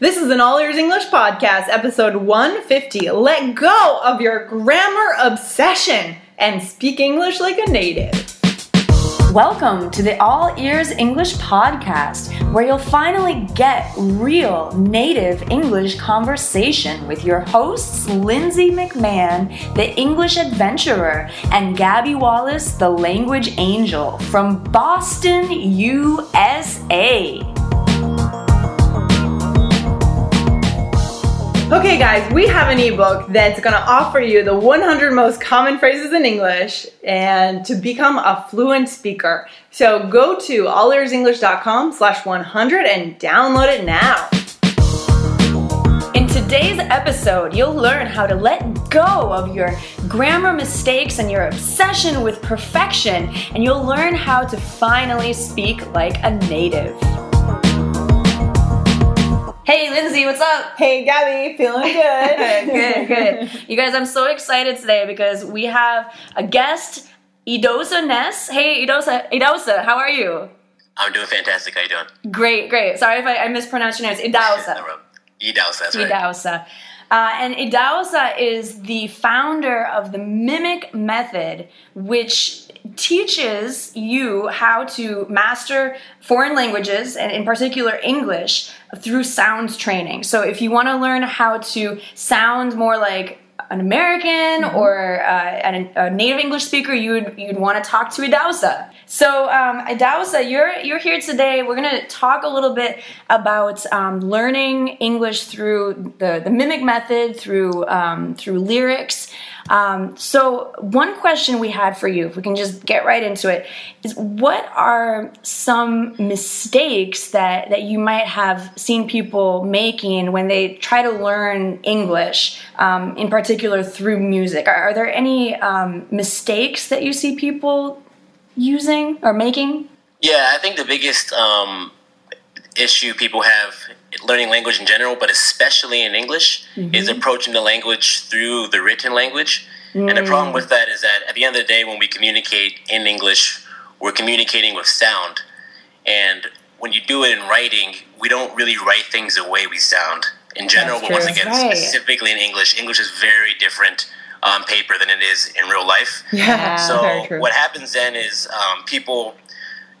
This is an All Ears English podcast, episode 150. Let go of your grammar obsession and speak English like a native. Welcome to the All Ears English podcast, where you'll finally get real native English conversation with your hosts, Lindsay McMahon, the English adventurer, and Gabby Wallace, the language angel from Boston, USA. Okay, guys, we have an ebook that's to offer you the 100 most common phrases in English and to become a fluent speaker. So go to allearsenglish.com slash 100 and download it now. In today's episode, you'll learn how to let go of your grammar mistakes and your obsession with perfection, and you'll learn how to finally speak like a native. Hey, Lindsay, what's up? Hey, Gabby, feeling good? good, good. You guys, I'm so excited today because we have a guest, Idosa Ness. Hey, Idosa, Idosa, how are you? I'm doing fantastic. How you doing? Great, great. Sorry if I, I mispronounced your name. It's Idosa. No problem. Idahosa, that's right. Idahosa. Uh, and Idahosa is the founder of the Mimic Method, which teaches you how to master foreign languages, and in particular English, through sound training. So if you want to learn how to sound more like an American Mm-hmm. or uh, an, a native English speaker, you'd you'd want to talk to Idahosa. So um, Idahosa, you're you're here today. We're gonna talk a little bit about um, learning English through the the mimic method, through um, through lyrics. Um, so one question we had for you, if we can just get right into it, is what are some mistakes that that you might have seen people making when they try to learn English, um, in particular through music? Are, are there any um, mistakes that you see people using or making? Yeah, I think the biggest um, issue people have learning language in general, but especially in English, is approaching the language through the written language. And the problem with that is that at the end of the day, when we communicate in English, we're communicating with sound. And when you do it in writing, we don't really write things the way we sound in general. That's but once again, Right. specifically in English, English is very different on paper than it is in real life. Yeah, So very true. what happens then is um, people,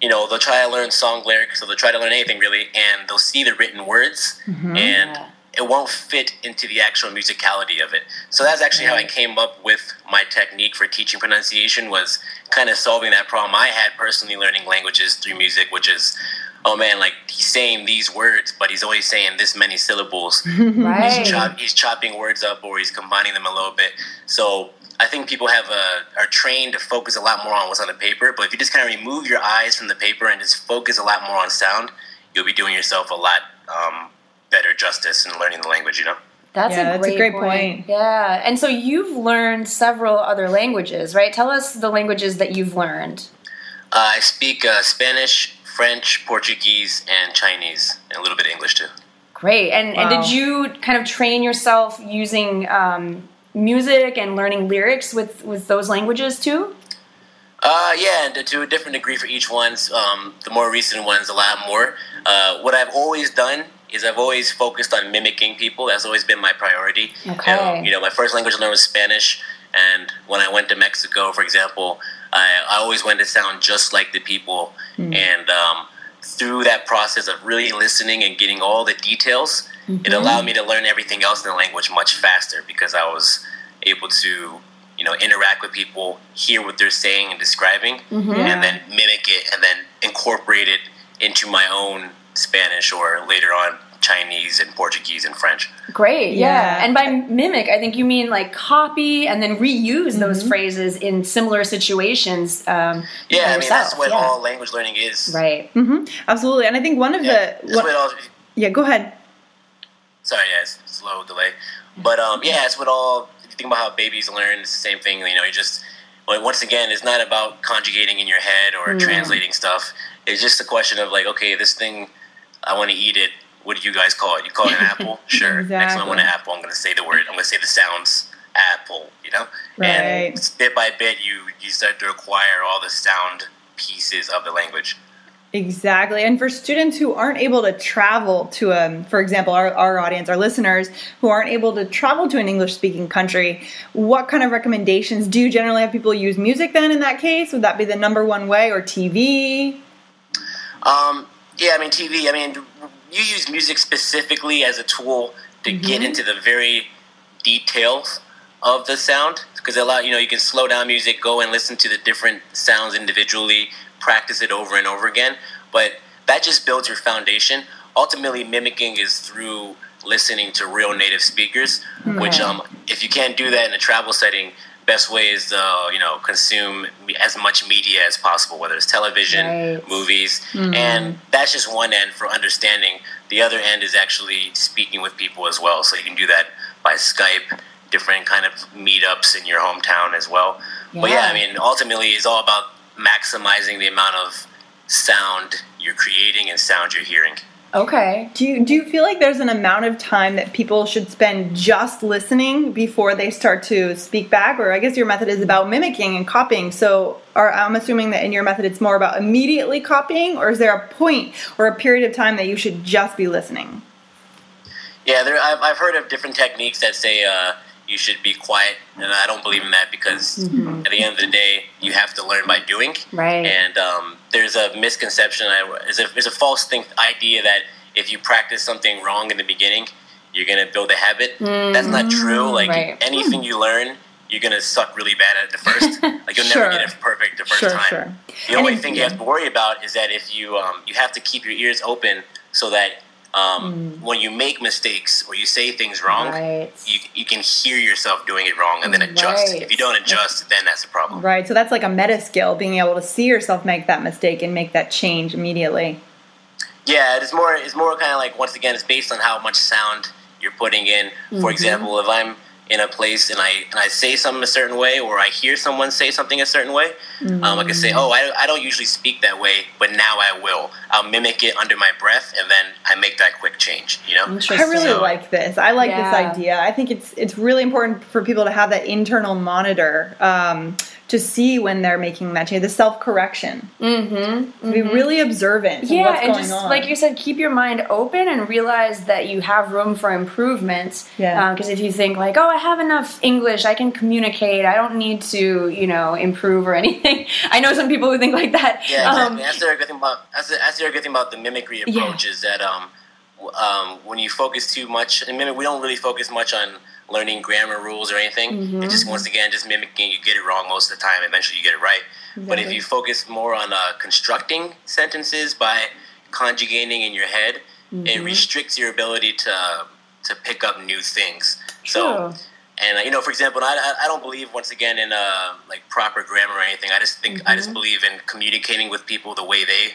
you know, they'll try to learn song lyrics, or they'll try to learn anything really, and they'll see the written words, Mm-hmm. and Yeah. it won't fit into the actual musicality of it. So that's actually how I came up with my technique for teaching pronunciation was kind of solving that problem I had personally learning languages through music, which is. Oh man, like he's saying these words, but he's only saying this many syllables. Right. He's, chop, he's chopping words up or he's combining them a little bit. So I think people have a, are trained to focus a lot more on what's on the paper. But if you just kind of remove your eyes from the paper and just focus a lot more on sound, you'll be doing yourself a lot um, better justice in learning the language. You know. That's, Yeah, a, that's a great great point. Yeah. And so you've learned several other languages, right? Tell us the languages that you've learned. Uh, I speak uh, Spanish, French, Portuguese, and Chinese, and a little bit of English too. Great. And, and did you kind of train yourself using um, music and learning lyrics with, with those languages too? Uh, yeah, and to, to a different degree for each one. Um, the more recent ones, a lot more. Uh, what I've always done is I've always focused on mimicking people. That's always been my priority. Okay. Um, you know, my first language I learned was Spanish, and when I went to Mexico, for example, I, I always wanted to sound just like the people. Hmm. And um, through that process of really listening and getting all the details, it mm-hmm. allowed me to learn everything else in the language much faster because I was able to you know interact with people hear what they're saying and describing mm-hmm. and then mimic it and then incorporate it into my own spanish or later on chinese and portuguese and french Great. Yeah. Yeah. And by mimic, I think you mean like copy and then reuse those phrases in similar situations. Um, yeah by i mean that's what yeah. all language learning is Right. hmm Absolutely. And I think one of yeah, the. what- what all, yeah, go ahead. sorry yeah it's slow delay but um yeah it's what all if you think about how babies learn it's the same thing you know you just well, once again it's not about conjugating in your head or translating stuff it's just a question of like okay this thing i want to eat it what do you guys call it you call it an apple sure next time i want an apple i'm going to say the word i'm going to say the sounds apple you know Right. and bit by bit you you start to acquire all the sound pieces of the language Exactly. And for students who aren't able to travel to a, for example, our, our audience, our listeners who aren't able to travel to an English speaking country, what kind of recommendations do you generally have people use music then in that case? Would that be the number one way or TV? Um, yeah, I mean, TV, I mean, you use music specifically as a tool to mm-hmm. get into the very details of the sound because a lot, you know, you can slow down music, go and listen to the different sounds individually, practice it over and over again. But that just builds your foundation. Ultimately, mimicking is through listening to real native speakers, which um, if you can't do that in a travel setting, best way is to you know consume as much media as possible, whether it's television, right. movies, mm-hmm. and that's just one end for understanding. The other end is actually speaking with people as well. So you can do that by Skype, different kind of meetups in your hometown as well. Yeah. But yeah, I mean, ultimately, it's all about maximizing the amount of sound you're creating and sound you're hearing. Okay. Do you do you feel like there's an amount of time that people should spend just listening before they start to speak back? Or I guess your method is about mimicking and copying. So are, I'm assuming that in your method it's more about immediately copying, or is there a point or a period of time that you should just be listening? Yeah, there, I've, I've heard of different techniques that say uh, you should be quiet. And I don't believe in that because mm-hmm. at the end of the day, you have to learn by doing. Right. And um, there's a misconception, there's a, there's a false think idea that if you practice something wrong in the beginning, you're going to build a habit. Mm-hmm. That's not true. Like right. anything you learn, you're gonna suck really bad at it the first. Like you'll sure. never get it perfect the first sure, time. Sure. The only thing you have to worry about is that if you um, you have to keep your ears open so that um, mm. when you make mistakes or you say things wrong, right. you, you can hear yourself doing it wrong and then adjust. Right. If you don't adjust, then that's a problem. Right. So that's like a meta skill, being able to see yourself make that mistake and make that change immediately. Yeah, it's more. It's more kind of like once again, it's based on how much sound you're putting in. Mm-hmm. For example, if I'm in a place and I and I say something a certain way, or I hear someone say something a certain way, mm-hmm. um, I can say, "Oh, I, I don't usually speak that way, but now I will." I'll mimic it under my breath, and then I make that quick change. You know, I really so, like this. I like yeah. this idea. I think it's it's really important for people to have that internal monitor. Um, to see when they're making that change, the self correction. Mm-hmm, mm-hmm. Be really observant. Yeah, and just on. like you said, keep your mind open and realize that you have room for improvement. Yeah. Because um, if you think like, oh, I have enough English, I can communicate, I don't need to, you know, improve or anything. I know some people who think like that. Yeah, exactly. Um, that's the good thing about that's the, that's the good thing about the mimicry approach yeah. is that um, um, when you focus too much, and mimic, we don't really focus much on learning grammar rules or anything. Mm-hmm. It just once again just mimicking. You get it wrong most of the time. Eventually, you get it right. Exactly. But if you focus more on uh, constructing sentences by conjugating in your head, mm-hmm. it restricts your ability to to pick up new things. True. So. And uh, you know, for example, I, I don't believe once again in uh, like proper grammar or anything. I just think mm-hmm. I just mm-hmm. believe in communicating with people the way they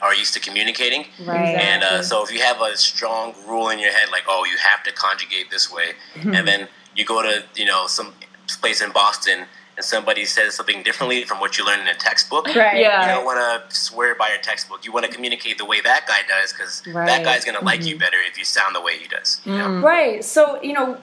are used to communicating. Right. And uh, so if you have a strong rule in your head, like, oh, you have to conjugate this way, mm-hmm. and then you go to, you know, some place in Boston and somebody says something differently from what you learned in a textbook, right. yeah. you don't want to swear by your textbook. You want to communicate the way that guy does because right. that guy's going to like mm-hmm. you better if you sound the way he does. You know? mm. Right. So, you know,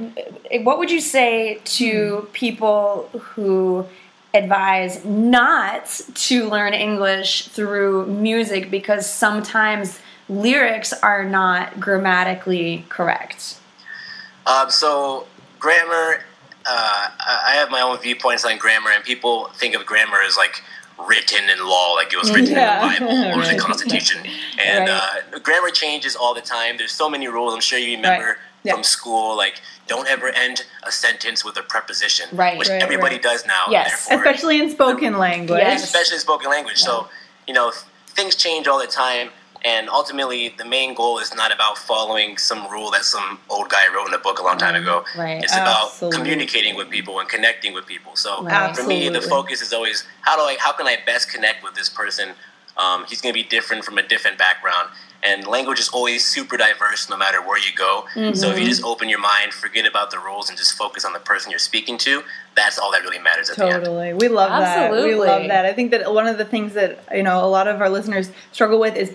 what would you say to mm. people who advise not to learn English through music because sometimes lyrics are not grammatically correct? Um, so, grammar, uh, I have my own viewpoints on grammar, and people think of grammar as like written in law, like it was written yeah. in the Bible or right. the Constitution. And right. uh, grammar changes all the time. There's so many rules. I'm sure you remember. Right yeah. from school, like don't ever end a sentence with a preposition, right? Which right, everybody right. does now. Yes, especially in spoken language. Yes. especially in spoken language. Yeah. So you know things change all the time, and ultimately the main goal is not about following some rule that some old guy wrote in a book a long time ago. Right. It's Absolutely. about communicating with people and connecting with people. So right. for me, the focus is always how do I how can I best connect with this person. Um, he's going to be different from a different background and language is always super diverse no matter where you go. So if you just open your mind, forget about the rules, and just focus on the person you're speaking to, that's all that really matters at the end. Totally. We love that. We love that. I think that one of the things that, you know, a lot of our listeners struggle with is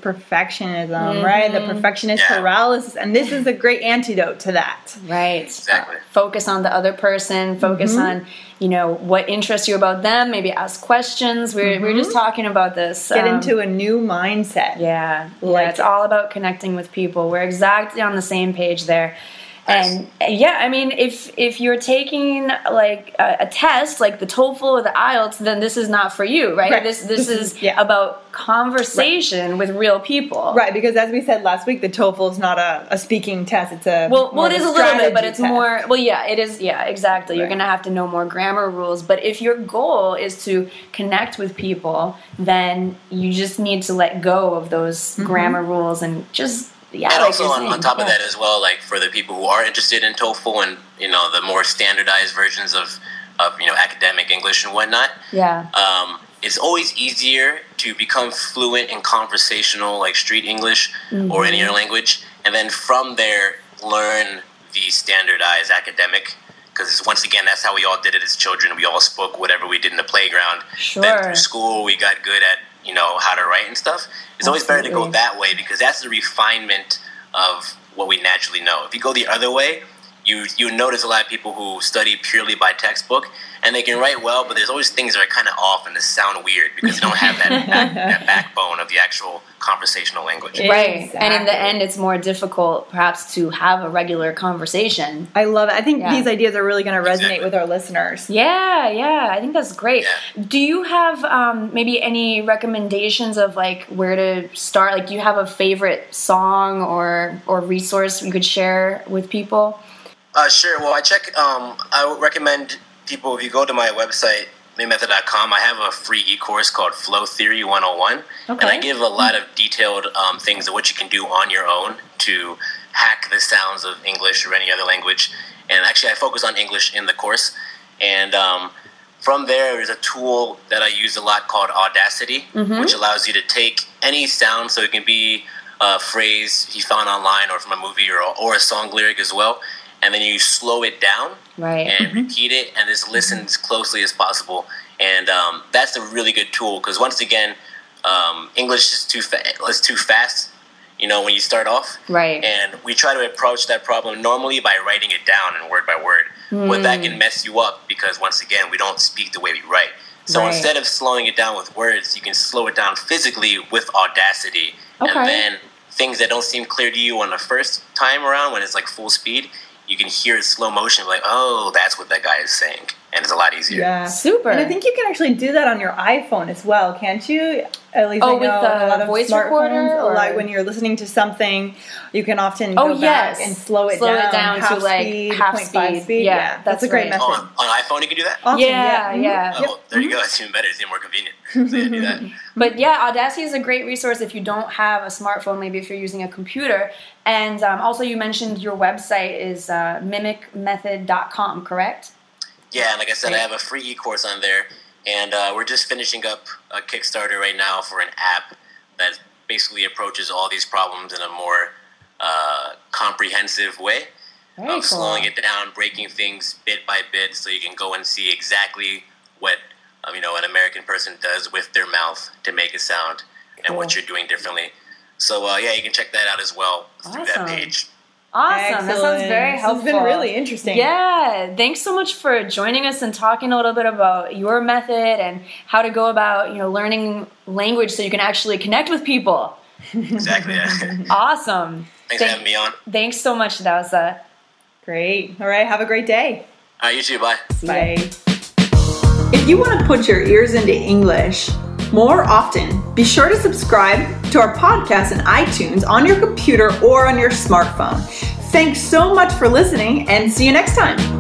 perfectionism, right? The perfectionist Yeah. paralysis. And this is a great antidote to that. Right. Exactly. Focus on the other person. Focus Mm-hmm. on, you know, what interests you about them. Maybe ask questions. We are we were just talking about this. Mm-hmm. Get um, into a new mindset. Yeah, Like yeah, it's it. All about connecting with people. We're exactly on the same page there. And uh, yeah, I mean, if if you're taking like a, a test, like the TOEFL or the IELTS, then this is not for you, right? Right. This this is Yeah. about conversation with real people. Right, because as we said last week, the TOEFL is not a, a speaking test. It's a Well, well, it is a little bit, but it's test. more. Well, yeah, it is. Yeah, exactly. You're gonna have to know more grammar rules. But if your goal is to connect with people, then you just need to let go of those Mm-hmm. grammar rules and just yeah. and like also on, saying, on top of that as well, like for the people who are interested in TOEFL and you know the more standardized versions of of you know academic English and whatnot, Yeah. um, it's always easier to become fluent in conversational like street English or any other language, and then from there learn the standardized academic. Because once again, that's how we all did it as children. We all spoke whatever we did in the playground. Then Sure. through school, we got good at you know how to write and stuff. It's always better to go that way because that's the refinement of what we naturally know. If you go the other way, you you notice a lot of people who study purely by textbook and they can write well, but there's always things that are kind of off and they sound weird because they don't have that, that, that backbone of the actual conversational language. Yeah. Right. And in the end, it's more difficult perhaps to have a regular conversation. I love it. I think Yeah. these ideas are really going to resonate Exactly. with our listeners. Yeah, yeah, I think that's great. Yeah. Do you have um, maybe any recommendations of like where to start? Like, do you have a favorite song or or resource you could share with people? Uh, sure. Well, I check. Um, I would recommend people if you go to my website mimicmethod.com. I have a free e-course called Flow Theory 101, and I give a lot of detailed um, things of what you can do on your own to hack the sounds of English or any other language. And actually, I focus on English in the course, and um, from there, there's a tool that I use a lot called Audacity, which allows you to take any sound, so it can be a phrase you found online or from a movie or, or a song lyric as well, and then you slow it down Right. and repeat it and just listen as closely as possible. And um, that's a really good tool because once again, um, English is too fa- is too fast. You know, when you start off, Right. and we try to approach that problem normally by writing it down and word by word. But that can mess you up because once again, we don't speak the way we write. So Right. instead of slowing it down with words, you can slow it down physically with audacity. Okay. And then things that don't seem clear to you on the first time around when it's like full speed, you can hear slow motion, like, oh, that's what that guy is saying. And it's a lot easier. Yeah. Super. And I think you can actually do that on your iPhone as well, can't you? At least Oh, I with know the a lot of voice smartphones, recorder, or- Like when you're listening to something, you can often Oh, go back yes. and slow it Slow it down, down to, half like, half 0.5 speed. Yeah, that's, that's a great right. Oh, method. on, on iPhone, you can do that? Awesome, Yeah, Mhm. yeah. Oh, well, there you go. It's even better. It's even more convenient. So yeah, do that. But yeah, Audacity is a great resource if you don't have a smartphone, maybe if you're using a computer. And um, also, you mentioned your website is uh, mimicmethod.com, correct? Yeah, and like I said. I have a free e-course on there, and uh, we're just finishing up a Kickstarter right now for an app that basically approaches all these problems in a more uh, comprehensive way Very of cool. slowing it down, breaking things bit by bit, so you can go and see exactly what um, you know an American person does with their mouth to make a sound, and what you're doing differently. So uh, yeah, you can check that out as well through that page. Awesome. That sounds very helpful. helpful. has been really interesting. Yeah, thanks so much for joining us and talking a little bit about your method and how to go about, you know, learning language so you can actually connect with people. Exactly. Awesome. Thanks for having me on. Thanks so much, Dausa. Great. All right. Have a great day. All right, you too. Bye. Bye. If you want to put your ears into English more often, be sure to subscribe to our podcast in iTunes on your computer or on your smartphone. Thanks so much for listening and see you next time.